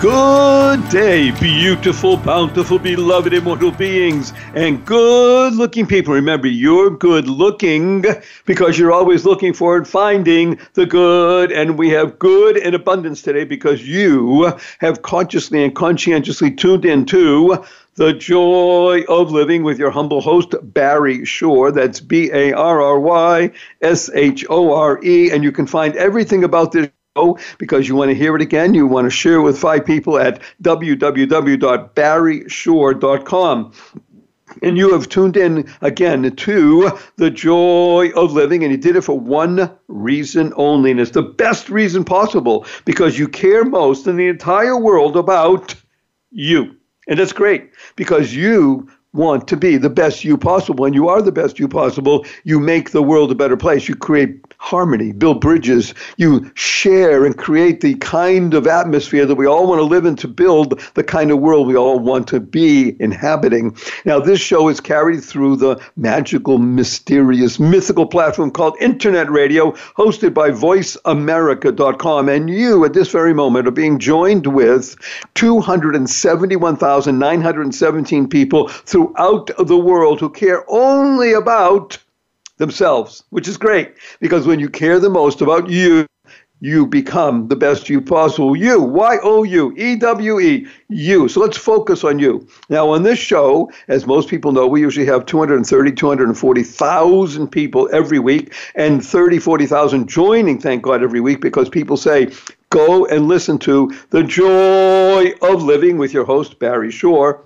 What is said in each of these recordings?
Good day, beautiful, bountiful, beloved, immortal beings, and good looking people. Remember, you're good looking because you're always looking for and finding the good, and we have good in abundance today because you have consciously and conscientiously tuned into the joy of living with your humble host, Barry Shore. That's B A R R Y S H O R E. And you can find everything about this because you want to hear it again, you want to share with five people at www.barryshore.com. And you have tuned in again to the joy of living, and you did it for one reason only, and it's the best reason possible because you care most in the entire world about you. And that's great because you want to be the best you possible, and you are the best you possible. You make the world a better place. You create harmony, build bridges. You share and create the kind of atmosphere that we all want to live in to build the kind of world we all want to be inhabiting. Now, this show is carried through the magical, mysterious, mythical platform called Internet Radio, hosted by VoiceAmerica.com. And you, at this very moment, are being joined with 271,917 people throughout the world who care only about themselves, which is great because when you care the most about you, you become the best you possible. You, Y O U, E W E, you. So let's focus on you. Now, on this show, as most people know, we usually have 230, 240,000 people every week and 30, 40,000 joining, thank God, every week because people say, go and listen to The Joy of Living with your host, Barry Shore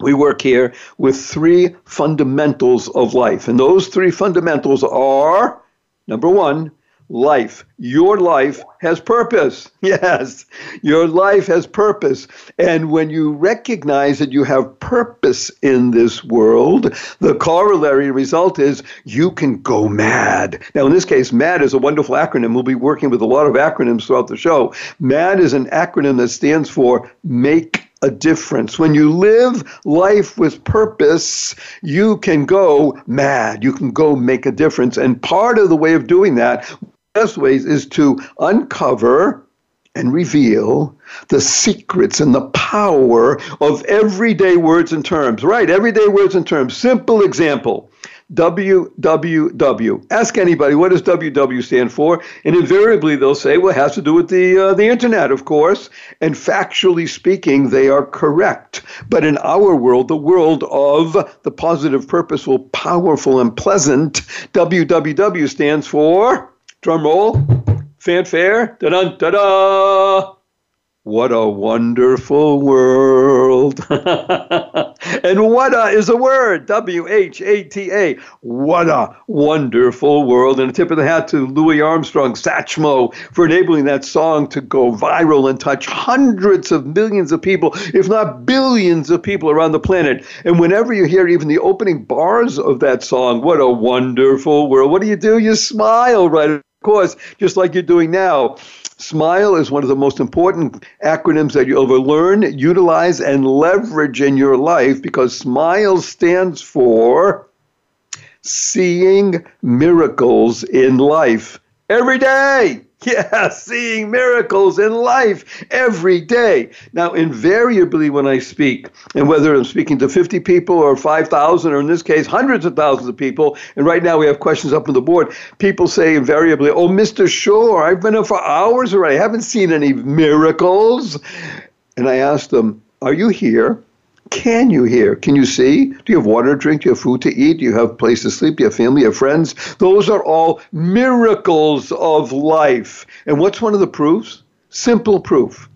we work here with three fundamentals of life. And those three fundamentals are number one, life. Your life has purpose. Yes, your life has purpose. And when you recognize that you have purpose in this world, the corollary result is you can go mad. Now, in this case, MAD is a wonderful acronym. We'll be working with a lot of acronyms throughout the show. MAD is an acronym that stands for Make a difference. When you live life with purpose, you can go mad. You can go make a difference. And part of the way of doing that, best ways, is to uncover and reveal the secrets and the power of everyday words and terms. Right, everyday words and terms. Simple example. WWW. Ask anybody what does WW stand for, and invariably they'll say, "Well, it has to do with the uh, the internet, of course." And factually speaking, they are correct. But in our world, the world of the positive, purposeful, powerful, and pleasant, WWW stands for drum roll, fanfare, da da da da. What a wonderful world. and whata is a word. W H A T A. What a wonderful world. And a tip of the hat to Louis Armstrong, Satchmo, for enabling that song to go viral and touch hundreds of millions of people, if not billions of people around the planet. And whenever you hear even the opening bars of that song, what a wonderful world, what do you do? You smile, right? Of course, just like you're doing now. SMILE is one of the most important acronyms that you'll ever learn, utilize, and leverage in your life because SMILE stands for Seeing Miracles in Life Every Day. Yeah, seeing miracles in life every day. Now, invariably, when I speak, and whether I'm speaking to 50 people or 5,000, or in this case, hundreds of thousands of people, and right now we have questions up on the board, people say invariably, Oh, Mr. Shore, I've been here for hours already. I haven't seen any miracles. And I ask them, Are you here? Can you hear? Can you see? Do you have water to drink? Do you have food to eat? Do you have place to sleep? Do you have family? Do you have friends? Those are all miracles of life. And what's one of the proofs? Simple proof.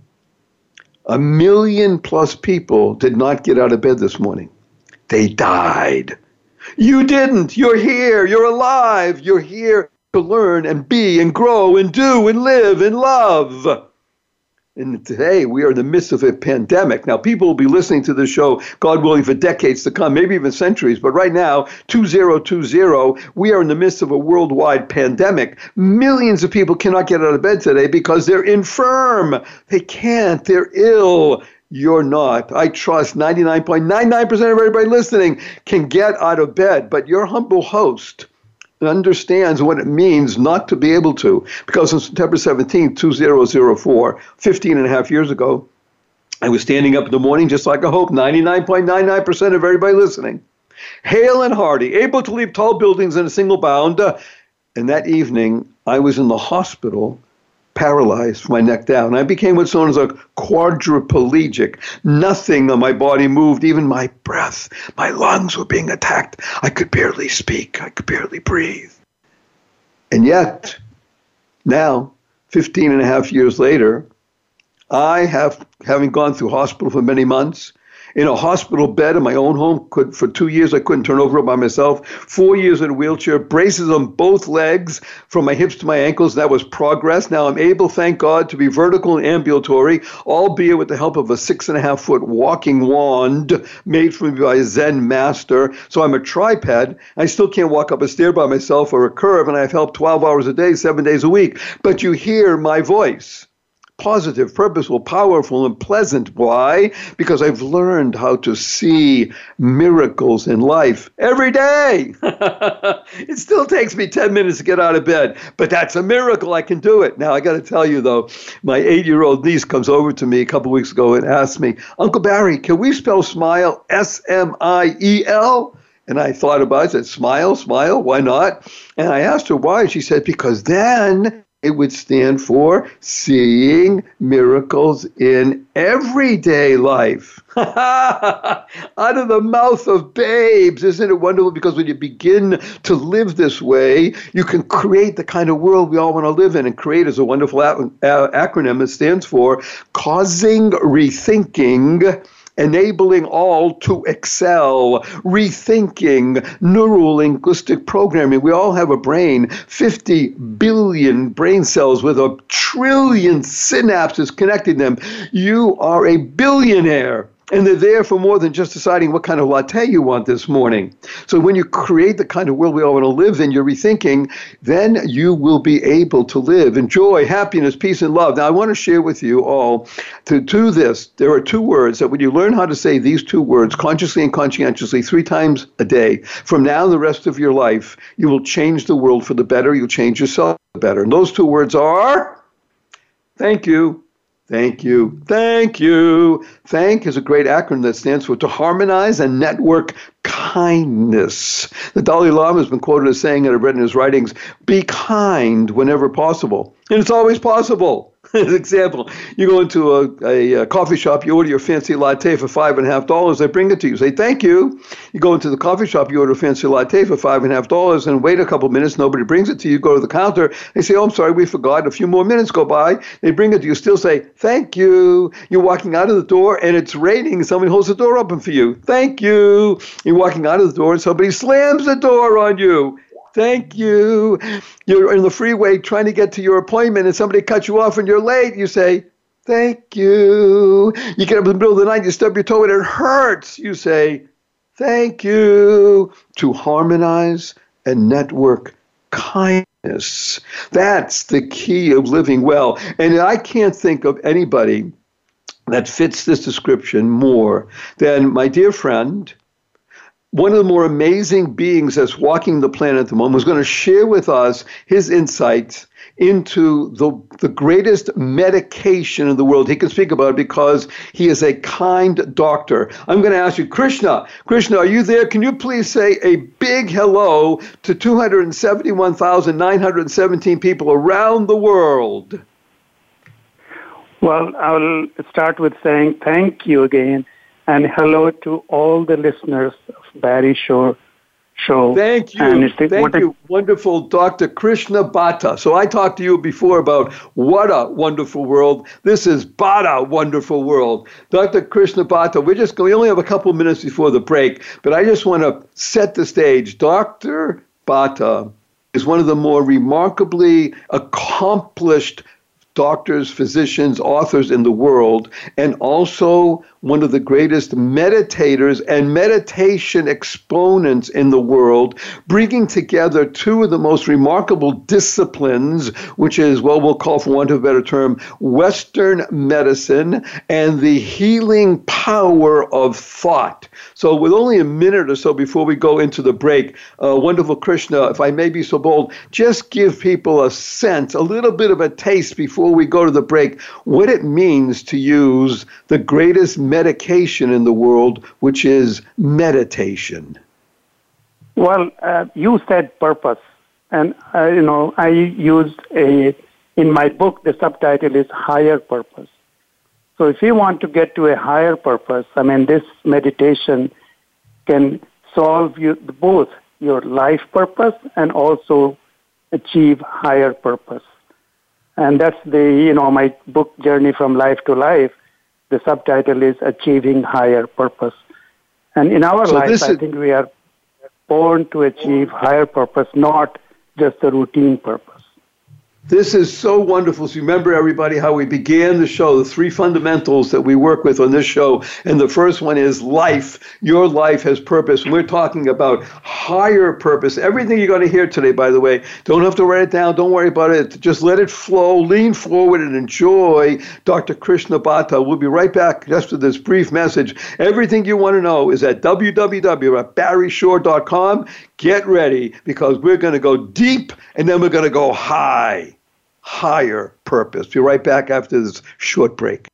A million plus people did not get out of bed this morning. They died. You didn't. You're here. You're alive. You're here to learn and be and grow and do and live and love. And today we are in the midst of a pandemic. Now, people will be listening to this show, God willing, for decades to come, maybe even centuries. But right now, 2020, we are in the midst of a worldwide pandemic. Millions of people cannot get out of bed today because they're infirm. They can't, they're ill. You're not. I trust 99.99% of everybody listening can get out of bed, but your humble host understands what it means not to be able to. Because on September 17, 2004, 15 and a half years ago, I was standing up in the morning just like I hope 99.99% of everybody listening. Hale and hearty, able to leap tall buildings in a single bound. Uh, and that evening, I was in the hospital paralyzed from my neck down. I became what's known as a quadriplegic. Nothing on my body moved, even my breath. My lungs were being attacked. I could barely speak, I could barely breathe. And yet, now, 15 and a half years later, I have, having gone through hospital for many months, in a hospital bed in my own home. Could, for two years, I couldn't turn over by myself. Four years in a wheelchair, braces on both legs from my hips to my ankles. That was progress. Now I'm able, thank God, to be vertical and ambulatory, albeit with the help of a six and a half foot walking wand made for me by a Zen master. So I'm a triped. I still can't walk up a stair by myself or a curve, and I have help 12 hours a day, seven days a week. But you hear my voice positive, purposeful, powerful, and pleasant. Why? Because I've learned how to see miracles in life every day. it still takes me 10 minutes to get out of bed, but that's a miracle. I can do it. Now, I got to tell you, though, my eight year old niece comes over to me a couple weeks ago and asked me, Uncle Barry, can we spell smile S M I E L? And I thought about it, I said, smile, smile, why not? And I asked her why. She said, because then it would stand for seeing miracles in everyday life. Out of the mouth of babes. Isn't it wonderful? Because when you begin to live this way, you can create the kind of world we all want to live in. And create is a wonderful acronym. It stands for causing rethinking enabling all to excel, rethinking, neural linguistic programming. We all have a brain, 50 billion brain cells with a trillion synapses connecting them. You are a billionaire. And they're there for more than just deciding what kind of latte you want this morning. So when you create the kind of world we all want to live in, you're rethinking, then you will be able to live in joy, happiness, peace, and love. Now, I want to share with you all to do this. There are two words that when you learn how to say these two words consciously and conscientiously three times a day, from now the rest of your life, you will change the world for the better. You'll change yourself for the better. And those two words are thank you Thank you. Thank you. Thank is a great acronym that stands for to harmonize and network kindness. The Dalai Lama has been quoted as saying, and I've read in his writings, be kind whenever possible. And it's always possible. As example, you go into a, a, a, coffee shop, you order your fancy latte for five and a half dollars, they bring it to you. Say, thank you. You go into the coffee shop, you order a fancy latte for five and a half dollars, and wait a couple minutes, nobody brings it to you. You go to the counter, they say, oh, I'm sorry, we forgot. A few more minutes go by, they bring it to you, still say, thank you. You're walking out of the door, and it's raining, somebody holds the door open for you. Thank you. You're walking out of the door, and somebody slams the door on you. Thank you. You're in the freeway trying to get to your appointment and somebody cuts you off and you're late. You say, Thank you. You get up in the middle of the night, you stub your toe and it hurts. You say, Thank you. To harmonize and network kindness. That's the key of living well. And I can't think of anybody that fits this description more than my dear friend one of the more amazing beings that's walking the planet at the moment was going to share with us his insights into the, the greatest medication in the world. He can speak about it because he is a kind doctor. I'm going to ask you, Krishna. Krishna, are you there? Can you please say a big hello to 271,917 people around the world? Well, I'll start with saying thank you again and hello to all the listeners of Barry Shore show. Thank you. Thank you, wonderful Dr. Krishna Bhatta. So I talked to you before about what a wonderful world. This is Bhatta Wonderful World. Dr. Krishna Bhatta, we're just we only have a couple minutes before the break, but I just want to set the stage. Dr. Bhatta is one of the more remarkably accomplished doctors, physicians, authors in the world, and also one of the greatest meditators and meditation exponents in the world, bringing together two of the most remarkable disciplines, which is what we'll call, for want of a better term, Western medicine and the healing power of thought. So, with only a minute or so before we go into the break, uh, wonderful Krishna, if I may be so bold, just give people a sense, a little bit of a taste before we go to the break, what it means to use the greatest medication in the world, which is meditation? Well, uh, you said purpose, and uh, you know I used a in my book. The subtitle is higher purpose. So if you want to get to a higher purpose, I mean, this meditation can solve you both your life purpose and also achieve higher purpose. And that's the, you know, my book Journey from Life to Life the subtitle is Achieving Higher Purpose. And in our so life, I think we are born to achieve higher purpose, not just a routine purpose. This is so wonderful. So remember, everybody, how we began the show, the three fundamentals that we work with on this show. And the first one is life. Your life has purpose. we're talking about higher purpose. Everything you're going to hear today, by the way, don't have to write it down. Don't worry about it. Just let it flow. Lean forward and enjoy Dr. Krishna Bhatta. We'll be right back just for this brief message. Everything you want to know is at www.barryshore.com. Get ready because we're going to go deep and then we're going to go high, higher purpose. Be right back after this short break.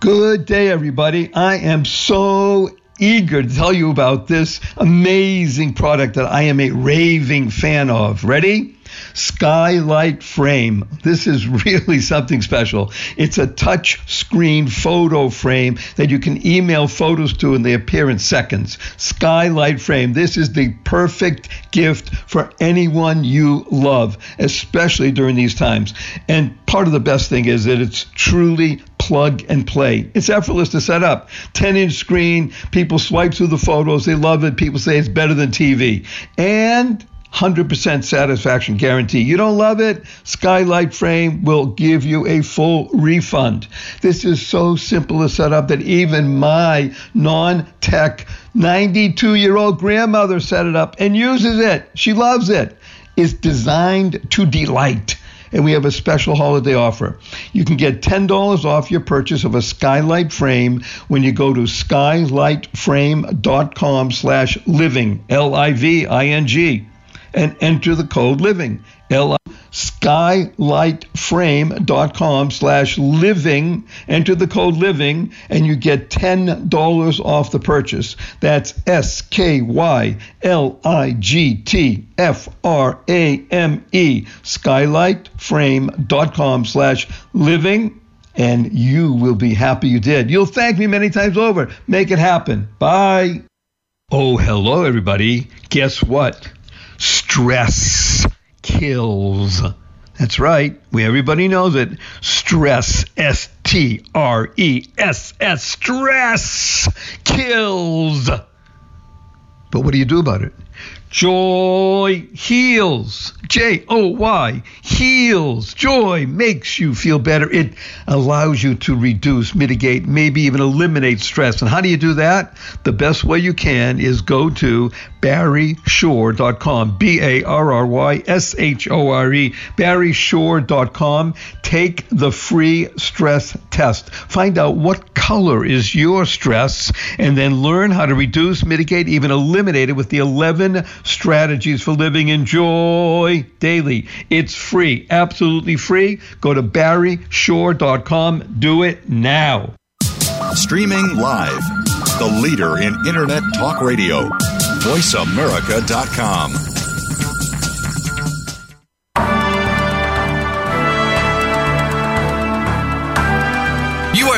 Good day, everybody. I am so eager to tell you about this amazing product that I am a raving fan of. Ready? Skylight frame. This is really something special. It's a touch screen photo frame that you can email photos to and they appear in seconds. Skylight frame. This is the perfect gift for anyone you love, especially during these times. And part of the best thing is that it's truly plug and play. It's effortless to set up. 10 inch screen, people swipe through the photos, they love it. People say it's better than TV. And 100% satisfaction guarantee. You don't love it? Skylight Frame will give you a full refund. This is so simple to set up that even my non tech 92 year old grandmother set it up and uses it. She loves it. It's designed to delight and we have a special holiday offer. You can get $10 off your purchase of a skylight frame when you go to skylightframe.com slash living, L-I-V-I-G and enter the code living. L skylightframe.com slash living. Enter the code living and you get $10 off the purchase. That's S K Y L I G T F R A M E. Skylightframe.com slash living and you will be happy you did. You'll thank me many times over. Make it happen. Bye. Oh, hello, everybody. Guess what? Stress kills. That's right. We everybody knows it. Stress, S T R E S S, stress kills. But what do you do about it? Joy heals. J O Y heals. Joy makes you feel better. It allows you to reduce, mitigate, maybe even eliminate stress. And how do you do that? The best way you can is go to barryshore.com. B A R R Y S H O R E. barryshore.com. Take the free stress test. Find out what color is your stress and then learn how to reduce, mitigate, even eliminate it with the 11 strategies for living in joy daily. It's free, absolutely free. Go to barryshore.com. Do it now. Streaming live, the leader in Internet Talk Radio, voiceamerica.com.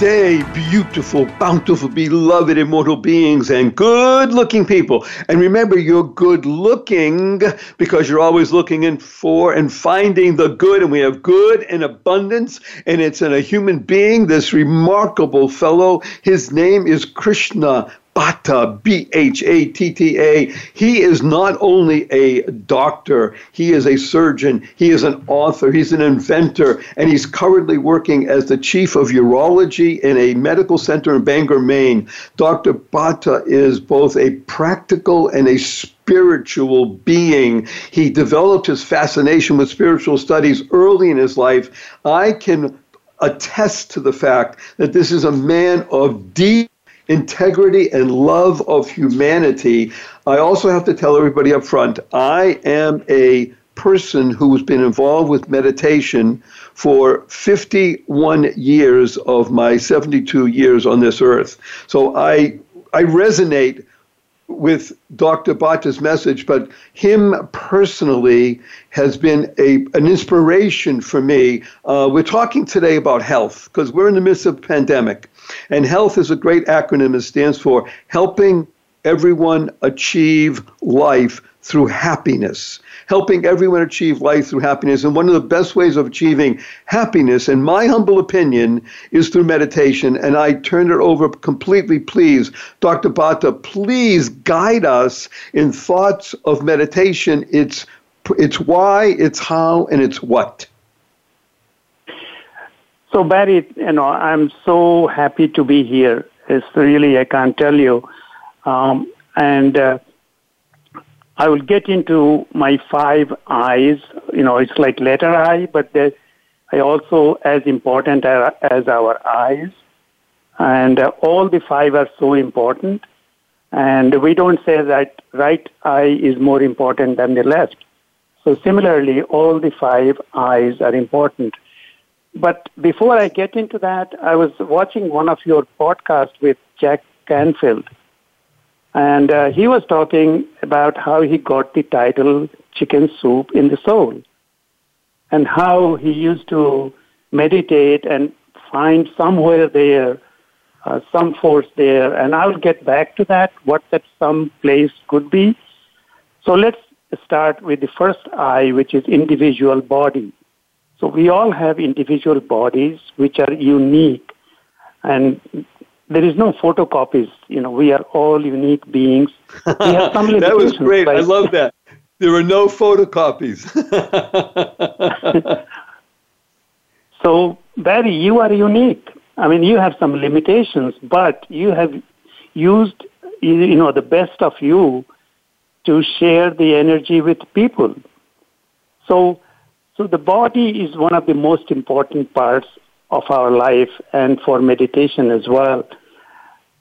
Day, beautiful, bountiful, beloved, immortal beings and good looking people. And remember, you're good looking because you're always looking in for and finding the good. And we have good in abundance, and it's in a human being, this remarkable fellow. His name is Krishna Bhatta, B H A T T A. He is not only a doctor, he is a surgeon, he is an author, he's an inventor, and he's currently working as the chief of urology in a medical center in Bangor, Maine. Dr. Bhatta is both a practical and a spiritual being. He developed his fascination with spiritual studies early in his life. I can attest to the fact that this is a man of deep integrity and love of humanity. I also have to tell everybody up front I am a person who's been involved with meditation for 51 years of my 72 years on this earth. So I I resonate with Dr. Bhatta's message, but him personally has been a, an inspiration for me. Uh, we're talking today about health because we're in the midst of a pandemic. And health is a great acronym. It stands for helping everyone achieve life through happiness. Helping everyone achieve life through happiness. And one of the best ways of achieving happiness, in my humble opinion, is through meditation. And I turn it over completely, please. Dr. Bhatta, please guide us in thoughts of meditation. It's, it's why, it's how, and it's what. So Barry, you know, I'm so happy to be here. It's really I can't tell you, um, and uh, I will get into my five eyes. You know, it's like letter I, but they, I also as important as our eyes, and uh, all the five are so important. And we don't say that right eye is more important than the left. So similarly, all the five eyes are important. But before I get into that, I was watching one of your podcasts with Jack Canfield. And uh, he was talking about how he got the title Chicken Soup in the Soul and how he used to meditate and find somewhere there, uh, some force there. And I'll get back to that, what that some place could be. So let's start with the first eye, which is individual body. So we all have individual bodies which are unique and there is no photocopies. You know, we are all unique beings. We have some that was great. I love that. There are no photocopies. so, Barry, you are unique. I mean, you have some limitations, but you have used, you know, the best of you to share the energy with people. So, so the body is one of the most important parts of our life and for meditation as well.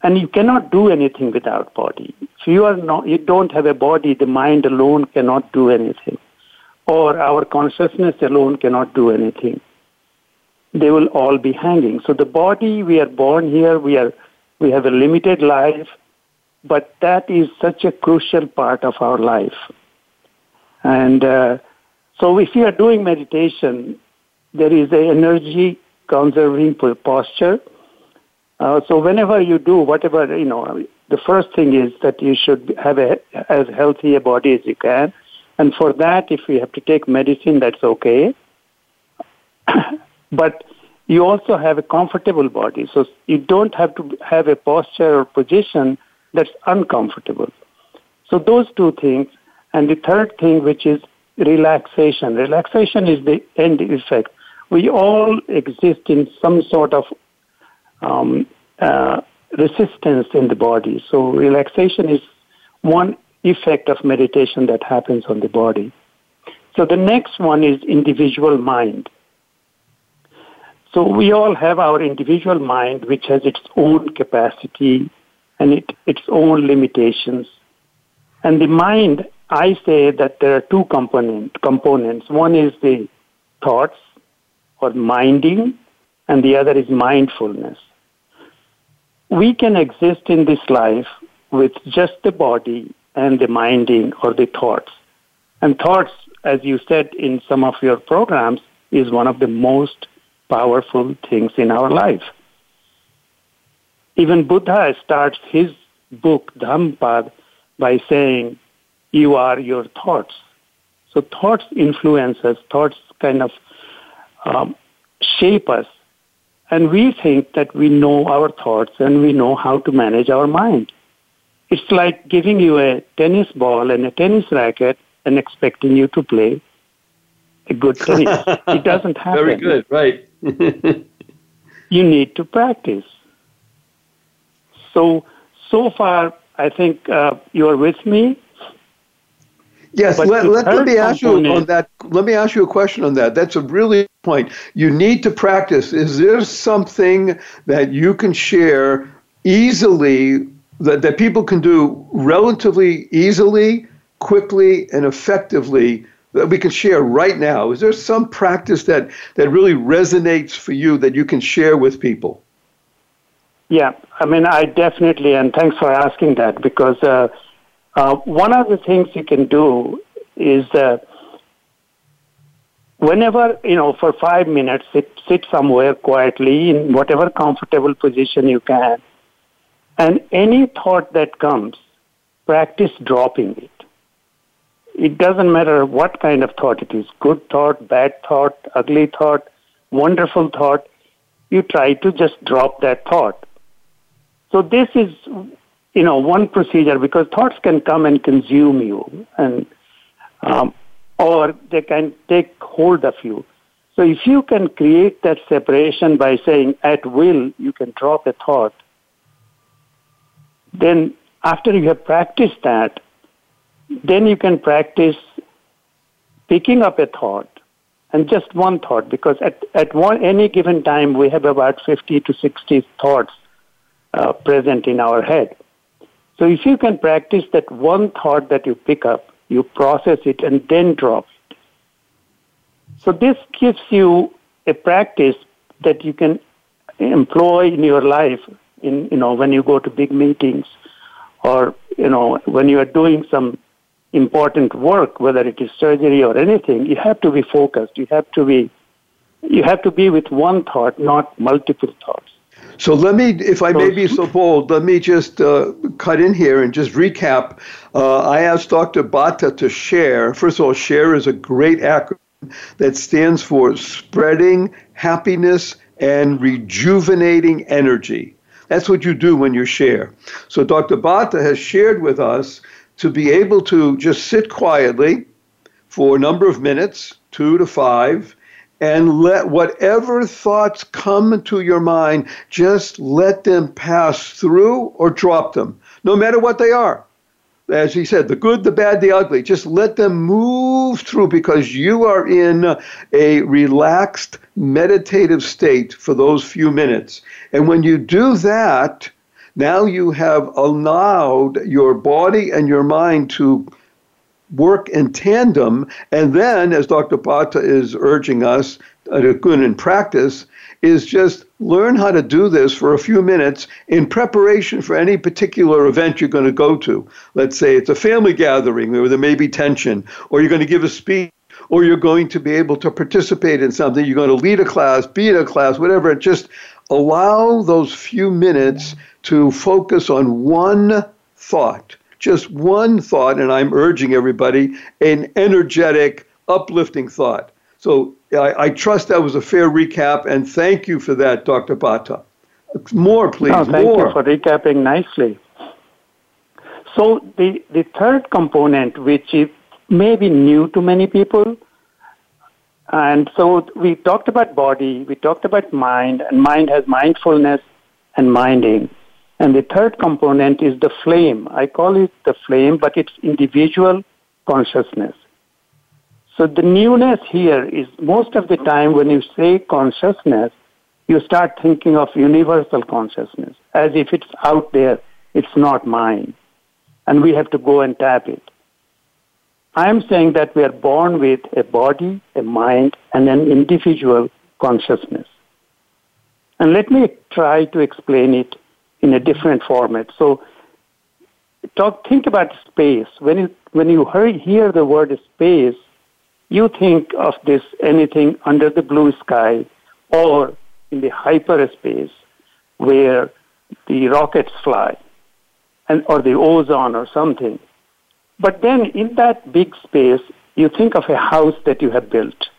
And you cannot do anything without body. If you are not, you don't have a body, the mind alone cannot do anything. Or our consciousness alone cannot do anything. They will all be hanging. So the body, we are born here, we are, we have a limited life, but that is such a crucial part of our life. And, uh, so if you are doing meditation, there is a energy conserving posture. Uh, so whenever you do whatever, you know, the first thing is that you should have a, as healthy a body as you can. And for that, if you have to take medicine, that's okay. but you also have a comfortable body. So you don't have to have a posture or position that's uncomfortable. So those two things. And the third thing, which is relaxation. Relaxation is the end effect. We all exist in some sort of um, uh, resistance in the body. So relaxation is one effect of meditation that happens on the body. So the next one is individual mind. So we all have our individual mind, which has its own capacity and it, its own limitations. And the mind I say that there are two component, components. One is the thoughts or minding, and the other is mindfulness. We can exist in this life with just the body and the minding or the thoughts. And thoughts, as you said in some of your programs, is one of the most powerful things in our life. Even Buddha starts his book, Dhammapada, by saying, You are your thoughts. So thoughts influence us, thoughts kind of um, shape us. And we think that we know our thoughts and we know how to manage our mind. It's like giving you a tennis ball and a tennis racket and expecting you to play a good tennis. it doesn't happen. Very good, right. you need to practice. So, so far, I think uh, you are with me. Yes, let, let, let, me ask you on that. Let me ask you a question on that. That's a really point. You need to practice. Is there something that you can share easily that, that people can do relatively easily, quickly, and effectively that we can share right now? Is there some practice that, that really resonates for you that you can share with people? Yeah, I mean, I definitely, and thanks for asking that because uh, uh, one of the things you can do is uh, whenever, you know, for five minutes, sit, sit somewhere quietly in whatever comfortable position you can. And any thought that comes, practice dropping it. It doesn't matter what kind of thought it is good thought, bad thought, ugly thought, wonderful thought. You try to just drop that thought so this is, you know, one procedure because thoughts can come and consume you, and um, or they can take hold of you. So if you can create that separation by saying at will, you can drop a thought. Then after you have practiced that, then you can practice picking up a thought and just one thought because at, at one, any given time we have about 50 to 60 thoughts uh, present in our head. So if you can practice that one thought that you pick up, you process it and then drop it. So this gives you a practice that you can employ in your life in you know when you go to big meetings or you know when you are doing some important work whether it is surgery or anything you have to be focused you have to be you have to be with one thought not multiple thoughts so let me, if I may be so bold, let me just uh, cut in here and just recap. Uh, I asked Dr. Bhatta to share. First of all, share is a great acronym that stands for spreading happiness and rejuvenating energy. That's what you do when you share. So Dr. Bhatta has shared with us to be able to just sit quietly for a number of minutes, two to five, and let whatever thoughts come to your mind, just let them pass through or drop them, no matter what they are. As he said, the good, the bad, the ugly, just let them move through because you are in a relaxed, meditative state for those few minutes. And when you do that, now you have allowed your body and your mind to work in tandem. And then, as Dr. Bhatta is urging us uh, to good in practice, is just learn how to do this for a few minutes in preparation for any particular event you're going to go to. Let's say it's a family gathering where there may be tension, or you're going to give a speech, or you're going to be able to participate in something, you're going to lead a class, be in a class, whatever. Just allow those few minutes to focus on one thought just one thought, and I'm urging everybody, an energetic, uplifting thought. So I, I trust that was a fair recap, and thank you for that, Dr. Bhatta. More, please. Thank more. you for recapping nicely. So the, the third component, which is maybe new to many people, and so we talked about body, we talked about mind, and mind has mindfulness and minding. And the third component is the flame. I call it the flame, but it's individual consciousness. So the newness here is most of the time when you say consciousness, you start thinking of universal consciousness as if it's out there, it's not mine. And we have to go and tap it. I'm saying that we are born with a body, a mind, and an individual consciousness. And let me try to explain it in a different format. So talk, think about space. When you, when you hear the word space, you think of this anything under the blue sky or in the hyperspace where the rockets fly, and or the ozone or something. But then in that big space, you think of a house that you have built.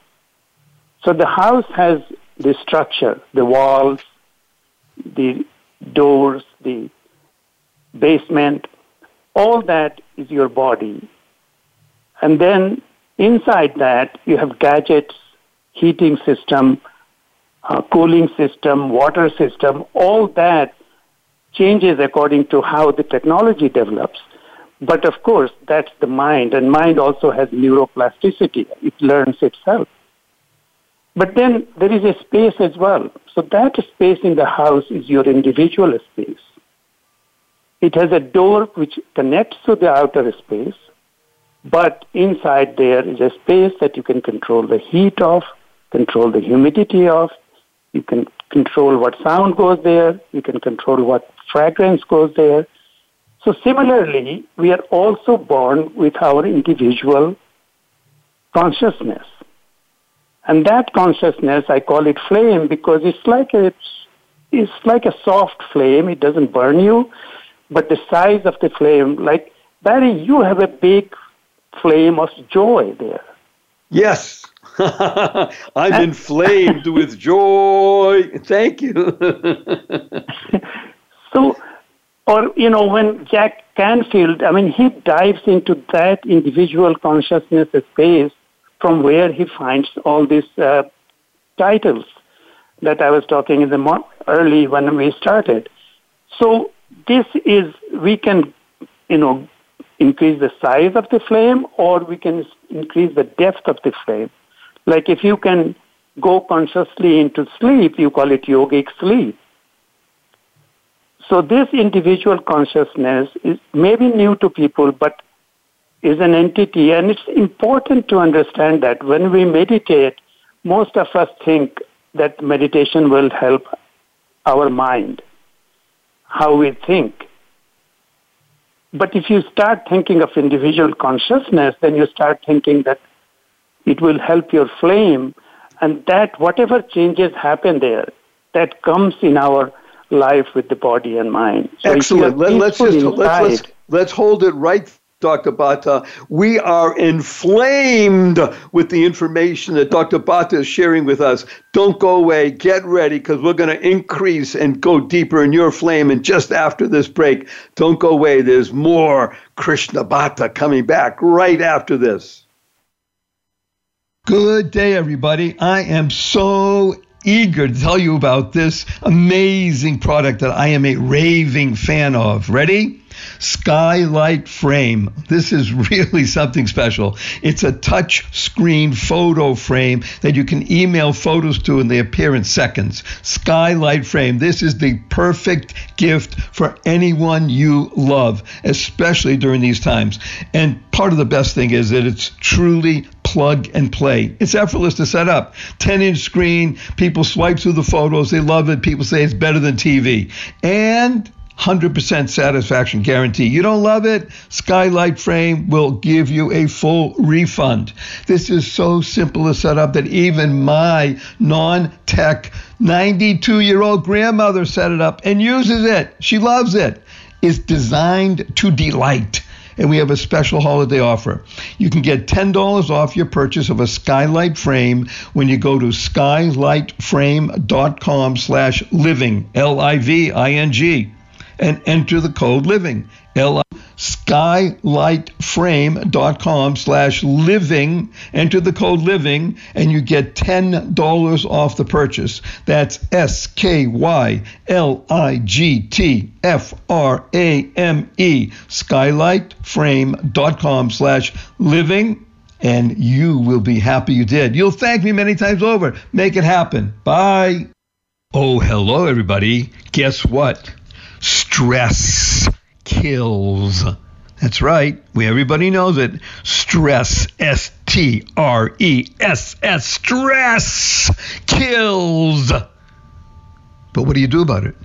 So the house has the structure, the walls, the doors, the basement, all that is your body. And then inside that, you have gadgets, heating system, uh, cooling system, water system, all that changes according to how the technology develops. But of course, that's the mind, and mind also has neuroplasticity. It learns itself. But then there is a space as well. So that space in the house is your individual space. It has a door which connects to the outer space, but inside there is a space that you can control the heat of, control the humidity of, you can control what sound goes there, you can control what fragrance goes there. So similarly, we are also born with our individual consciousness. And that consciousness, I call it flame because it's like a, it's like a soft flame. It doesn't burn you, but the size of the flame, like Barry, you have a big flame of joy there. Yes, I'm inflamed with joy. Thank you. so, or you know, when Jack Canfield, I mean, he dives into that individual consciousness space from where he finds all these uh, titles that I was talking in the mo- early when we started. So this is we can, you know, increase the size of the flame, or we can increase the depth of the flame. Like if you can go consciously into sleep, you call it yogic sleep. So this individual consciousness is maybe new to people, but is an entity, and it's important to understand that when we meditate, most of us think that meditation will help our mind, how we think. But if you start thinking of individual consciousness, then you start thinking that it will help your flame, and that whatever changes happen there, that comes in our life with the body and mind. So Excellent. Let, us just let's, let's let's hold it right Dr. Bhatta. We are inflamed with the information that Dr. Bhatta is sharing with us. Don't go away. Get ready because we're going to increase and go deeper in your flame. And just after this break, don't go away. There's more Krishna Bhatta coming back right after this. Good day, everybody. I am so eager to tell you about this amazing product that I am a raving fan of. Ready? Skylight frame. This is really something special. It's a touch screen photo frame that you can email photos to and they appear in seconds. Skylight frame. This is the perfect gift for anyone you love, especially during these times. And part of the best thing is that it's truly plug and play. It's effortless to set up. 10 inch screen, people swipe through the photos, they love it. People say it's better than TV. And 100% satisfaction guarantee. You don't love it? Skylight Frame will give you a full refund. This is so simple to set up that even my non tech 92 year old grandmother set it up and uses it. She loves it. It's designed to delight and we have a special holiday offer. You can get $10 off your purchase of a skylight frame when you go to skylightframe.com slash living, L-I-V-I-G and enter the code living. Skylightframe.com slash living. Enter the code living and you get $10 off the purchase. That's S K Y L I G T F R A M E. Skylightframe.com slash living and you will be happy you did. You'll thank me many times over. Make it happen. Bye. Oh, hello, everybody. Guess what? Stress kills. That's right. We everybody knows it. Stress, S T R E S S, stress kills. But what do you do about it?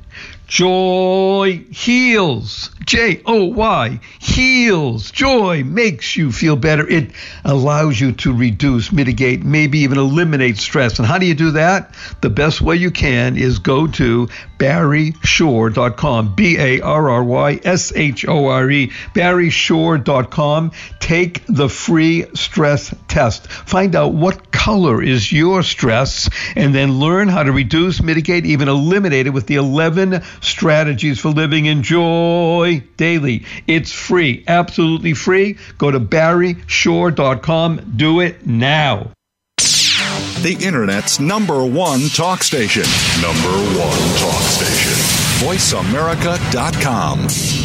Joy heals. J O Y heals. Joy makes you feel better. It allows you to reduce, mitigate, maybe even eliminate stress. And how do you do that? The best way you can is go to barryshore.com. B A R R Y S H O R E. barryshore.com. Take the free stress test. Find out what color is your stress and then learn how to reduce, mitigate, even eliminate it with the 11 strategies for living in joy daily. It's free, absolutely free. Go to barryshore.com. Do it now. The Internet's number one talk station. Number one talk station. VoiceAmerica.com.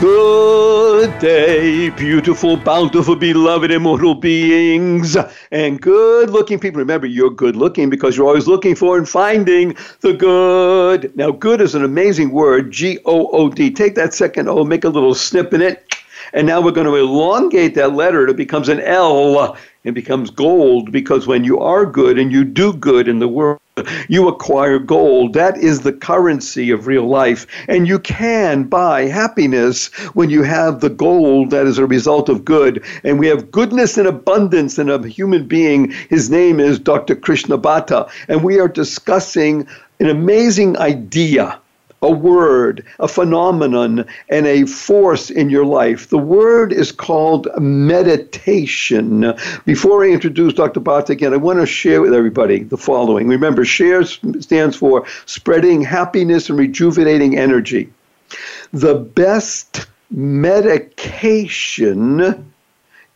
Good day, beautiful, bountiful, beloved, immortal beings, and good looking people. Remember, you're good looking because you're always looking for and finding the good. Now, good is an amazing word G O O D. Take that second O, make a little snip in it, and now we're going to elongate that letter. It becomes an L. It becomes gold because when you are good and you do good in the world, you acquire gold. That is the currency of real life. And you can buy happiness when you have the gold that is a result of good. And we have goodness and abundance in a human being. His name is Dr. Krishna Bhatta. And we are discussing an amazing idea a word, a phenomenon, and a force in your life. The word is called meditation. Before I introduce Dr. Bhatta again, I want to share with everybody the following. Remember, SHARE stands for spreading happiness and rejuvenating energy. The best medication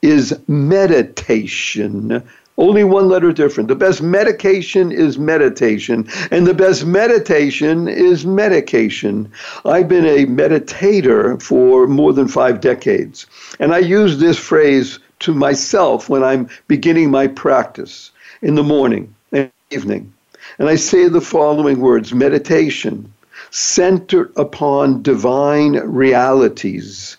is meditation. Only one letter different. The best medication is meditation, and the best meditation is medication. I've been a meditator for more than five decades, and I use this phrase to myself when I'm beginning my practice in the morning and evening. And I say the following words meditation, centered upon divine realities,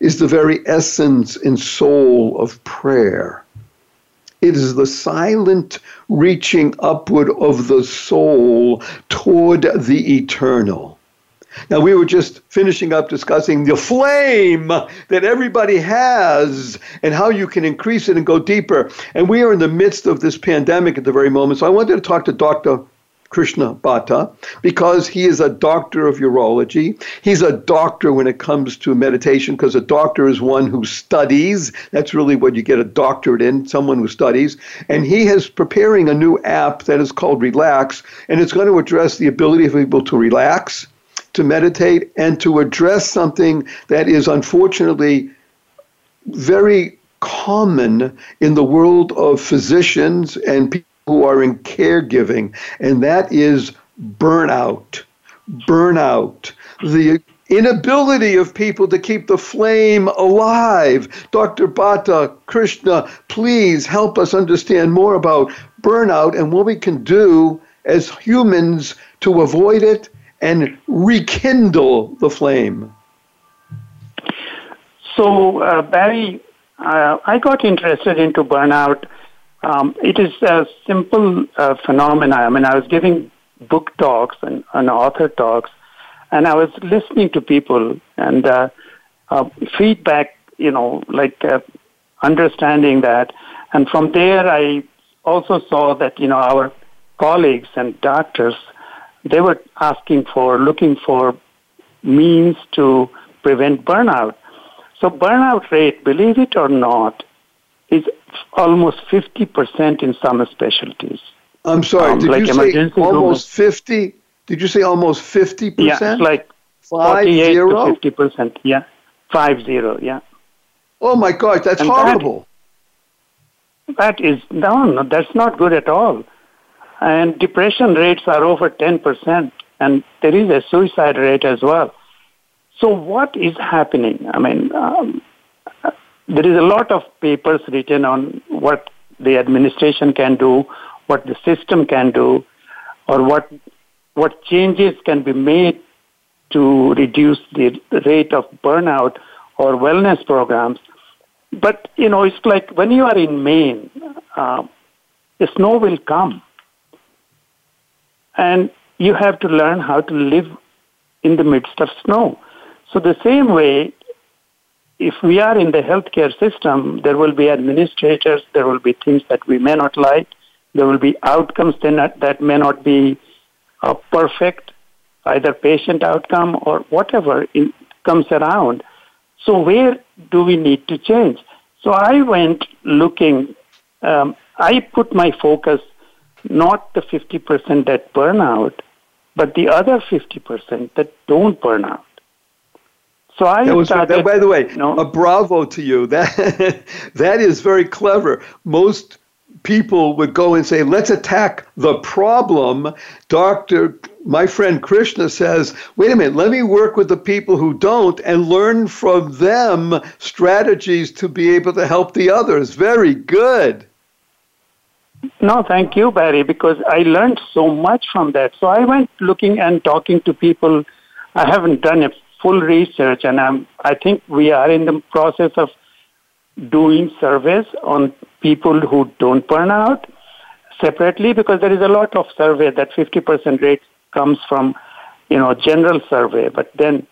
is the very essence and soul of prayer. It is the silent reaching upward of the soul toward the eternal. Now, we were just finishing up discussing the flame that everybody has and how you can increase it and go deeper. And we are in the midst of this pandemic at the very moment. So I wanted to talk to Dr. Krishna Bhatta because he is a doctor of urology. He's a doctor when it comes to meditation because a doctor is one who studies. That's really what you get a doctorate in, someone who studies. And he is preparing a new app that is called Relax, and it's going to address the ability of people to relax, to meditate, and to address something that is unfortunately very common in the world of physicians and people who are in caregiving, and that is burnout. Burnout. The inability of people to keep the flame alive. Dr. Bhatta Krishna, please help us understand more about burnout and what we can do as humans to avoid it and rekindle the flame. So, uh, Barry, uh, I got interested into burnout um, it is a simple uh, phenomenon. I mean, I was giving book talks and, and author talks, and I was listening to people and uh, uh, feedback, you know, like uh, understanding that. And from there, I also saw that, you know, our colleagues and doctors, they were asking for, looking for means to prevent burnout. So burnout rate, believe it or not, is almost 50% in some specialties. I'm sorry, um, did like you say almost 50? Did you say almost 50%? Yeah, like Five, 48 zero? to 50%. Yeah, five zero, yeah. Oh my God, that's and horrible. That is, no, no, that's not good at all. And depression rates are over 10%, and there is a suicide rate as well. So, what is happening? I mean, um, there is a lot of papers written on what the administration can do, what the system can do, or what what changes can be made to reduce the rate of burnout or wellness programs. But you know, it's like when you are in Maine, uh, the snow will come, and you have to learn how to live in the midst of snow. So the same way, if we are in the healthcare system, there will be administrators, there will be things that we may not like, there will be outcomes that may not be uh, perfect, either patient outcome or whatever in, comes around. So where do we need to change? So I went looking, um, I put my focus not the 50% that burn out, but the other 50% that don't burn out. So I that was, started, by the way, a bravo to you. That that is very clever. Most people would go and say, let's attack the problem. Dr. My friend Krishna says, wait a minute, let me work with the people who don't and learn from them strategies to be able to help the others. Very good. No, thank you, Barry, because I learned so much from that. So I went looking and talking to people. I haven't done a full research, and I'm, I think we are in the process of doing surveys on people who don't burn out separately because there is a lot of survey that 50% rate comes from, you know, general survey. But then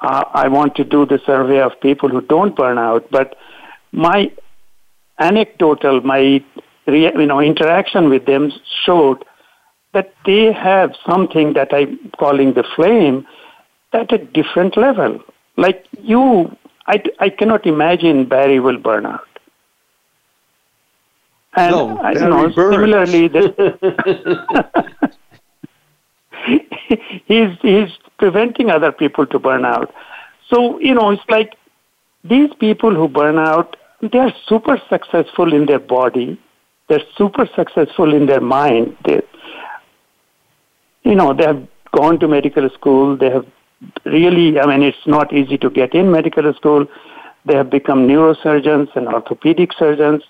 uh, I want to do the survey of people who don't burn out. But my anecdotal, my you know interaction with them showed that they have something that I'm calling the flame at a different level. Like you I, I cannot imagine Barry will burn out. And no, I, you know, similarly, he's he's preventing other people to burn out. So you know, it's like these people who burn out, they are super successful in their body, they're super successful in their mind. They, you know, they have gone to medical school, they have really, I mean, it's not easy to get in medical school. They have become neurosurgeons and orthopedic surgeons,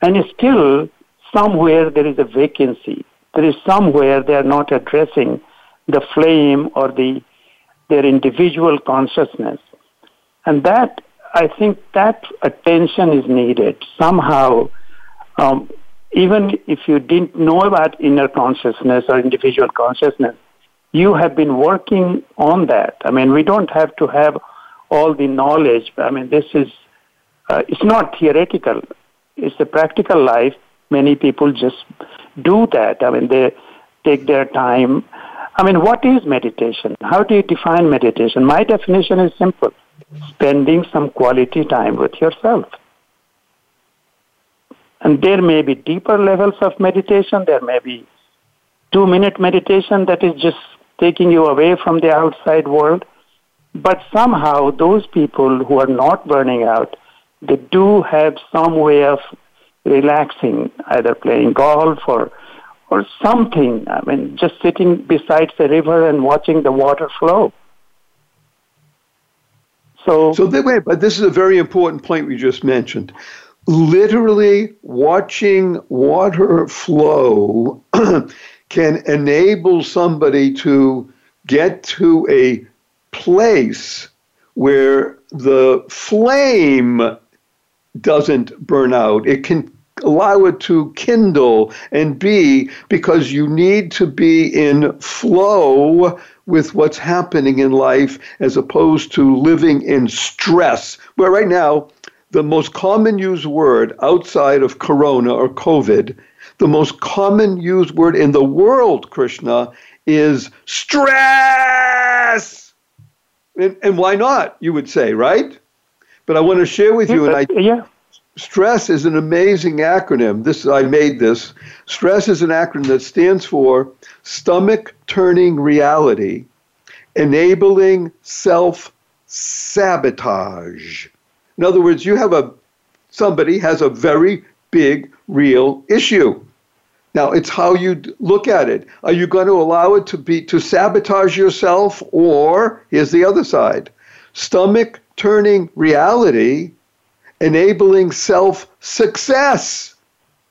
and still somewhere there is a vacancy. There is somewhere they are not addressing the flame or the their individual consciousness, and that I think that attention is needed somehow. Um, even if you didn't know about inner consciousness or individual consciousness, you have been working on that. I mean, we don't have to have all the knowledge. I mean, this is, uh, it's not theoretical. It's a practical life. Many people just do that. I mean, they take their time. I mean, what is meditation? How do you define meditation? My definition is simple spending some quality time with yourself. And there may be deeper levels of meditation. There may be two minute meditation that is just taking you away from the outside world. But somehow, those people who are not burning out, they do have some way of relaxing, either playing golf or or something. I mean, just sitting beside the river and watching the water flow. So, so wait, but this is a very important point we just mentioned. Literally watching water flow can enable somebody to get to a place where the flame doesn't burn out. It can allow it to kindle and be because you need to be in flow with what's happening in life as opposed to living in stress. Where right now, the most common used word outside of corona or COVID the most common used word in the world, Krishna, is stress. And, and why not, you would say, right? But I want to share with you, and I, uh, yeah. Stress is an amazing acronym. This I made this. Stress is an acronym that stands for stomach turning reality, enabling self sabotage. In other words, you have a somebody has a very big, real issue. Now, it's how you look at it. Are you going to allow it to be to sabotage yourself or here's the other side. Stomach turning reality enabling self success.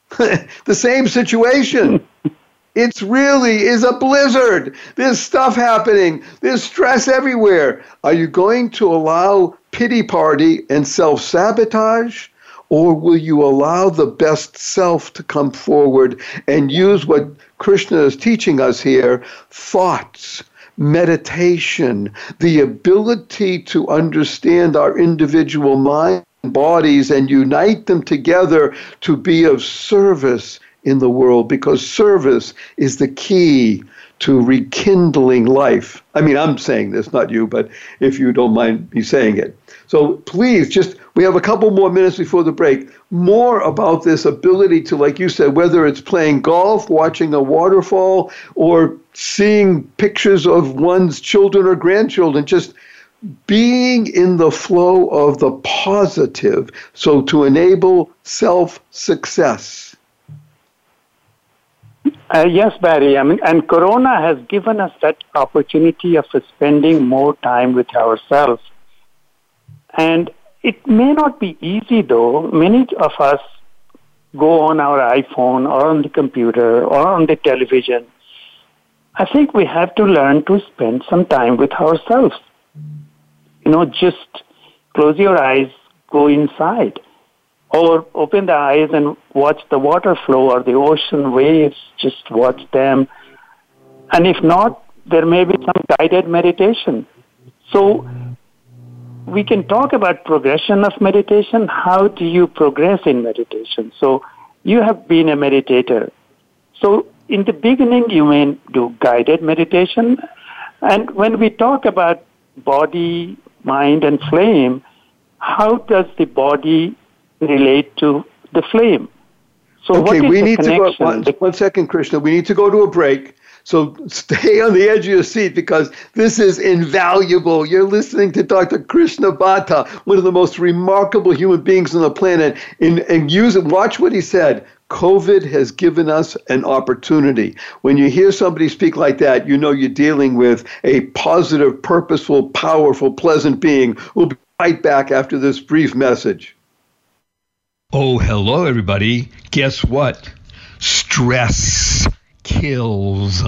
the same situation. It's really is a blizzard. There's stuff happening. There's stress everywhere. Are you going to allow pity party and self sabotage? Or will you allow the best self to come forward and use what Krishna is teaching us here thoughts, meditation, the ability to understand our individual mind bodies and unite them together to be of service in the world? Because service is the key to rekindling life. I mean, I'm saying this, not you, but if you don't mind me saying it. So please, just, we have a couple more minutes before the break. More about this ability to, like you said, whether it's playing golf, watching a waterfall, or seeing pictures of one's children or grandchildren, just being in the flow of the positive, so to enable self success. Uh, yes, Barry. I mean, and Corona has given us that opportunity of spending more time with ourselves. And it may not be easy, though. Many of us go on our iPhone or on the computer or on the television. I think we have to learn to spend some time with ourselves you know, just close your eyes, go inside, or open the eyes and watch the water flow or the ocean waves, just watch them. And if not, there may be some guided meditation. So we can talk about progression of meditation. How do you progress in meditation? So you have been a meditator. So in the beginning, you may do guided meditation. And when we talk about body, mind, and flame, how does the body relate to the flame? So okay, we need to go one, one second, Krishna. We need to go to a break. So stay on the edge of your seat because this is invaluable. You're listening to Dr. Krishna Bhatta, one of the most remarkable human beings on the planet. In, and use it, watch what he said. COVID has given us an opportunity. When you hear somebody speak like that, you know you're dealing with a positive, purposeful, powerful, pleasant being. We'll be right back after this brief message. Oh, hello, everybody. Guess what? Stress kills.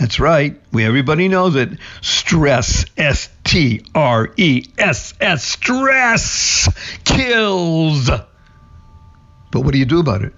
That's right. We everybody knows it. Stress, S T R E S S, stress kills. But what do you do about it?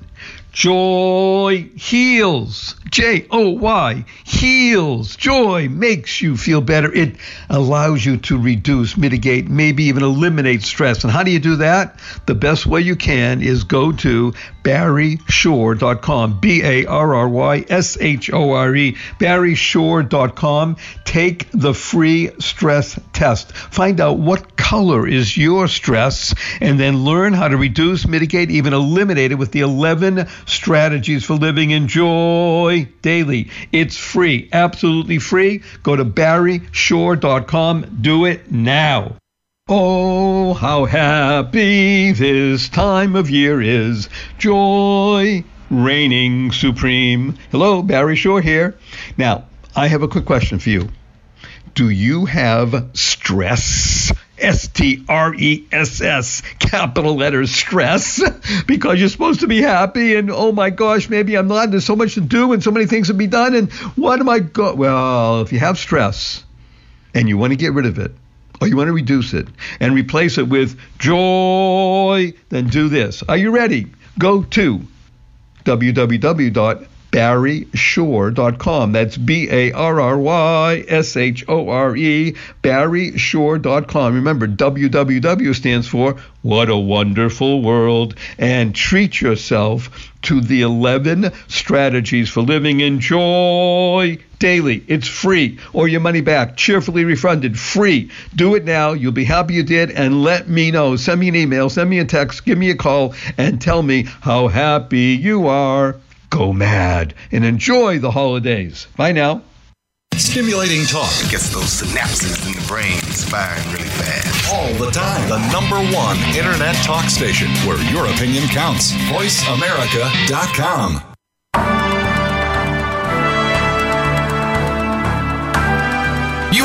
Joy heals. J O Y heals. Joy makes you feel better. It allows you to reduce, mitigate, maybe even eliminate stress. And how do you do that? The best way you can is go to barryshore.com. B A R R Y S H O R E. barryshore.com. Take the free stress test. Find out what color is your stress and then learn how to reduce, mitigate, even eliminate it with the 11 strategies for living in joy daily. It's free, absolutely free. Go to barryshore.com. Do it now. Oh, how happy this time of year is. Joy reigning supreme. Hello, Barry Shore here. Now, I have a quick question for you. Do you have stress? S T R E S S, capital letters, stress, because you're supposed to be happy and oh my gosh, maybe I'm not. There's so much to do and so many things to be done. And what am I go? Well, if you have stress and you want to get rid of it, or you want to reduce it and replace it with joy, then do this. Are you ready? Go to www barryshore.com. That's B A R R Y S H O R E, barryshore.com. Remember, WWW stands for What a Wonderful World. And treat yourself to the 11 strategies for living in joy daily. It's free or your money back, cheerfully refunded, free. Do it now. You'll be happy you did and let me know. Send me an email, send me a text, give me a call, and tell me how happy you are go mad and enjoy the holidays. Bye now. Stimulating talk. Gets those synapses in the brain firing really fast. All the time. The number one internet talk station where your opinion counts. VoiceAmerica.com.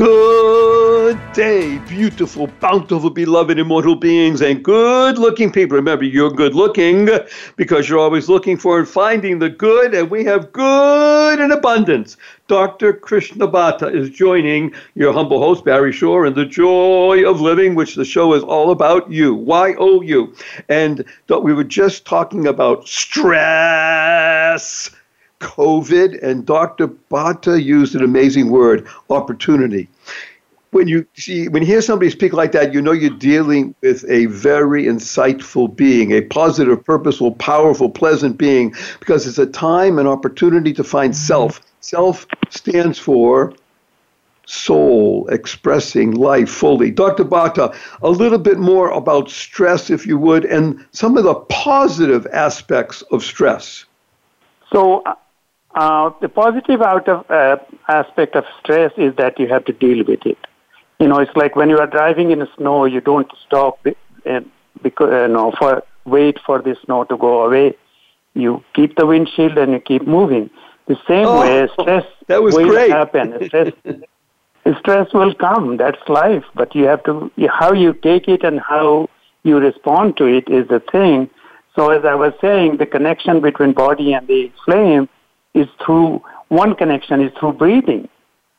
Good day, beautiful, bountiful, beloved, immortal beings, and good looking people. Remember, you're good looking because you're always looking for and finding the good, and we have good in abundance. Dr. Krishna Bhatta is joining your humble host, Barry Shore, in the joy of living, which the show is all about you. Y O U. And we were just talking about stress COVID, and Dr. Bhatta used an amazing word, opportunity. When you see, when you hear somebody speak like that, you know you're dealing with a very insightful being, a positive, purposeful, powerful, pleasant being, because it's a time and opportunity to find mm-hmm. self. Self stands for soul expressing life fully. Dr. Bhatta, a little bit more about stress, if you would, and some of the positive aspects of stress. So, uh, the positive out of uh, aspect of stress is that you have to deal with it. You know, it's like when you are driving in the snow, you don't stop and because you know for wait for the snow to go away. You keep the windshield and you keep moving. The same oh, way, stress that was will great. happen. Stress, stress will come. That's life. But you have to how you take it and how you respond to it is the thing. So as I was saying, the connection between body and the flame is through one connection is through breathing.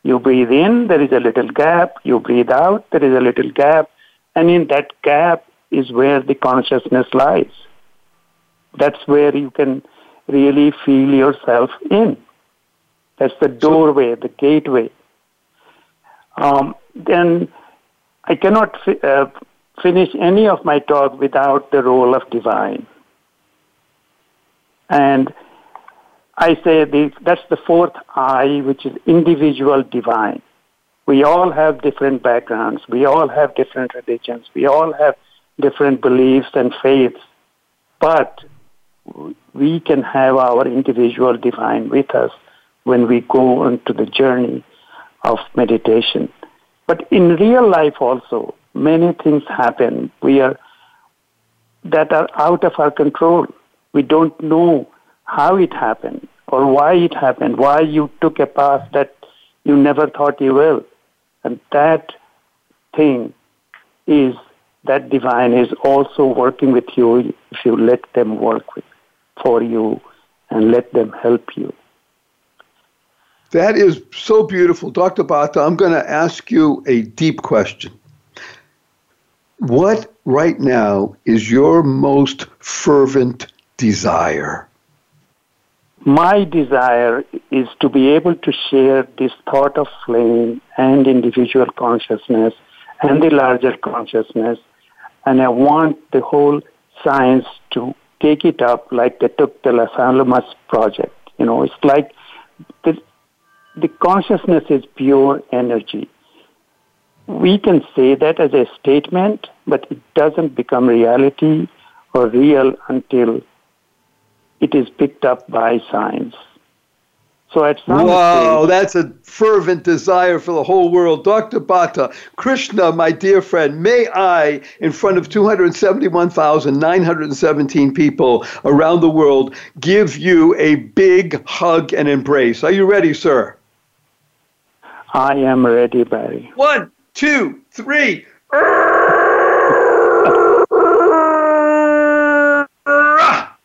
You breathe in, there is a little gap. You breathe out, there is a little gap. And in that gap is where the consciousness lies. That's where you can really feel yourself in. That's the doorway, the gateway. Um, then I cannot fi- uh, finish any of my talk without the role of divine. And I say the, that's the fourth I, which is individual divine. We all have different backgrounds. We all have different religions. We all have different beliefs and faiths. But we can have our individual divine with us when we go into the journey of meditation. But in real life also, many things happen. We are that are out of our control. We don't know how it happened or why it happened, why you took a path that you never thought you will. And that thing is that divine is also working with you if you let them work with, for you and let them help you. That is so beautiful. Dr. Bhatta, I'm going to ask you a deep question. What right now is your most fervent desire? My desire is to be able to share this thought of flame and individual consciousness and the larger consciousness. And I want the whole science to take it up like they took the Los Alamos project. You know, it's like the, the consciousness is pure energy. We can say that as a statement, but it doesn't become reality or real until it is picked up by science. So at some wow, stage, that's a fervent desire for the whole world. Dr. Bhatta, Krishna, my dear friend, may I, in front of 271,917 people around the world, give you a big hug and embrace. Are you ready, sir? I am ready, Barry. One, two, three.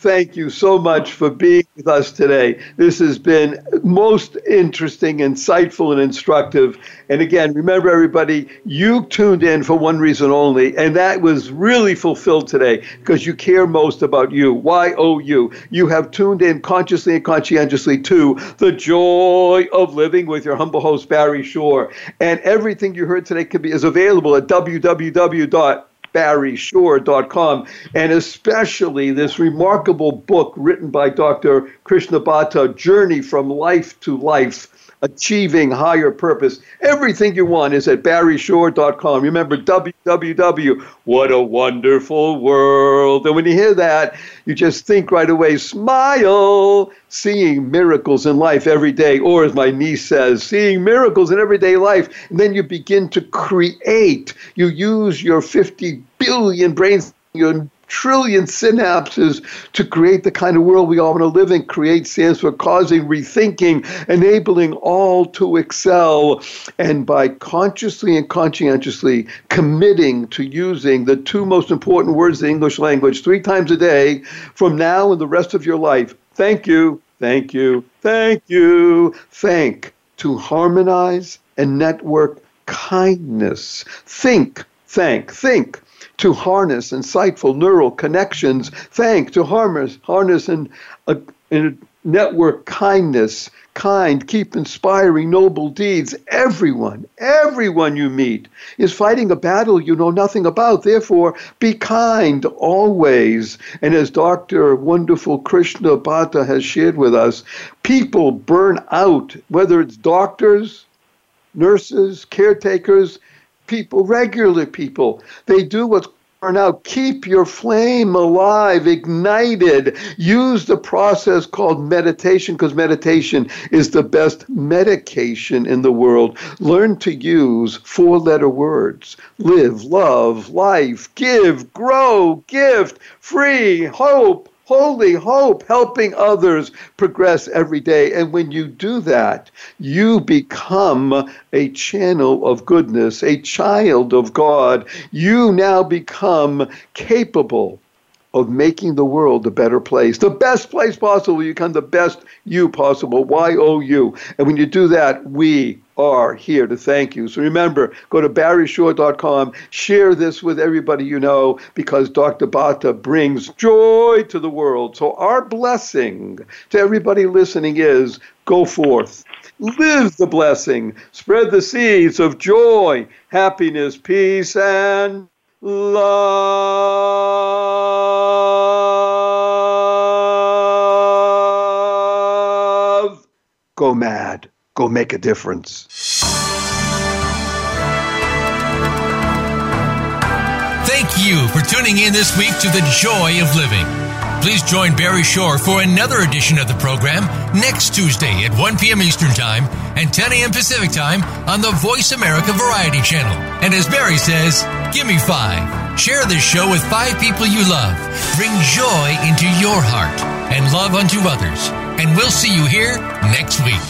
thank you so much for being with us today. This has been most interesting, insightful, and instructive. And again, remember, everybody, you tuned in for one reason only, and that was really fulfilled today because you care most about you. Y O U. You have tuned in consciously and conscientiously to the joy of living with your humble host, Barry Shore. And everything you heard today can be is available at www barryshore.com, and especially this remarkable book written by Dr. Krishna Bhatta, Journey from Life to Life achieving higher purpose. Everything you want is at barryshore.com. Remember, www. What a wonderful world. And when you hear that, you just think right away, smile, seeing miracles in life every day. Or as my niece says, seeing miracles in everyday life. And then you begin to create. You use your 50 billion brains, trillion synapses to create the kind of world we all want to live in. Create stands for causing rethinking, enabling all to excel. And by consciously and conscientiously committing to using the two most important words in the English language three times a day from now and the rest of your life. Thank you, thank you, thank you, thank to harmonize and network kindness. Think, thank, think to harness insightful neural connections, thank to harness, harness and, uh, and network kindness, kind, keep inspiring noble deeds. Everyone, everyone you meet is fighting a battle you know nothing about. Therefore, be kind always. And as Dr. Wonderful Krishna Bhatta has shared with us, people burn out, whether it's doctors, nurses, caretakers, people, regular people. They do what's now keep your flame alive, ignited. Use the process called meditation because meditation is the best medication in the world. Learn to use four letter words live, love, life, give, grow, gift, free, hope, holy hope, helping others progress every day. And when you do that, you become a channel of goodness, a child of God. You now become capable of making the world a better place, the best place possible. You become the best you possible, Y O U. And when you do that, we are here to thank you. So remember, go to barryshore.com, share this with everybody you know, because Dr. Bhatta brings joy to the world. So our blessing to everybody listening is go forth. Live the blessing. Spread the seeds of joy, happiness, peace, and love. Go mad. Go make a difference. Thank you for tuning in this week to The Joy of Living. Please join Barry Shore for another edition of the program next Tuesday at 1 p.m. Eastern Time and 10 a.m. Pacific Time on the Voice America Variety Channel. And as Barry says, give me five. Share this show with five people you love. Bring joy into your heart and love unto others. And we'll see you here next week.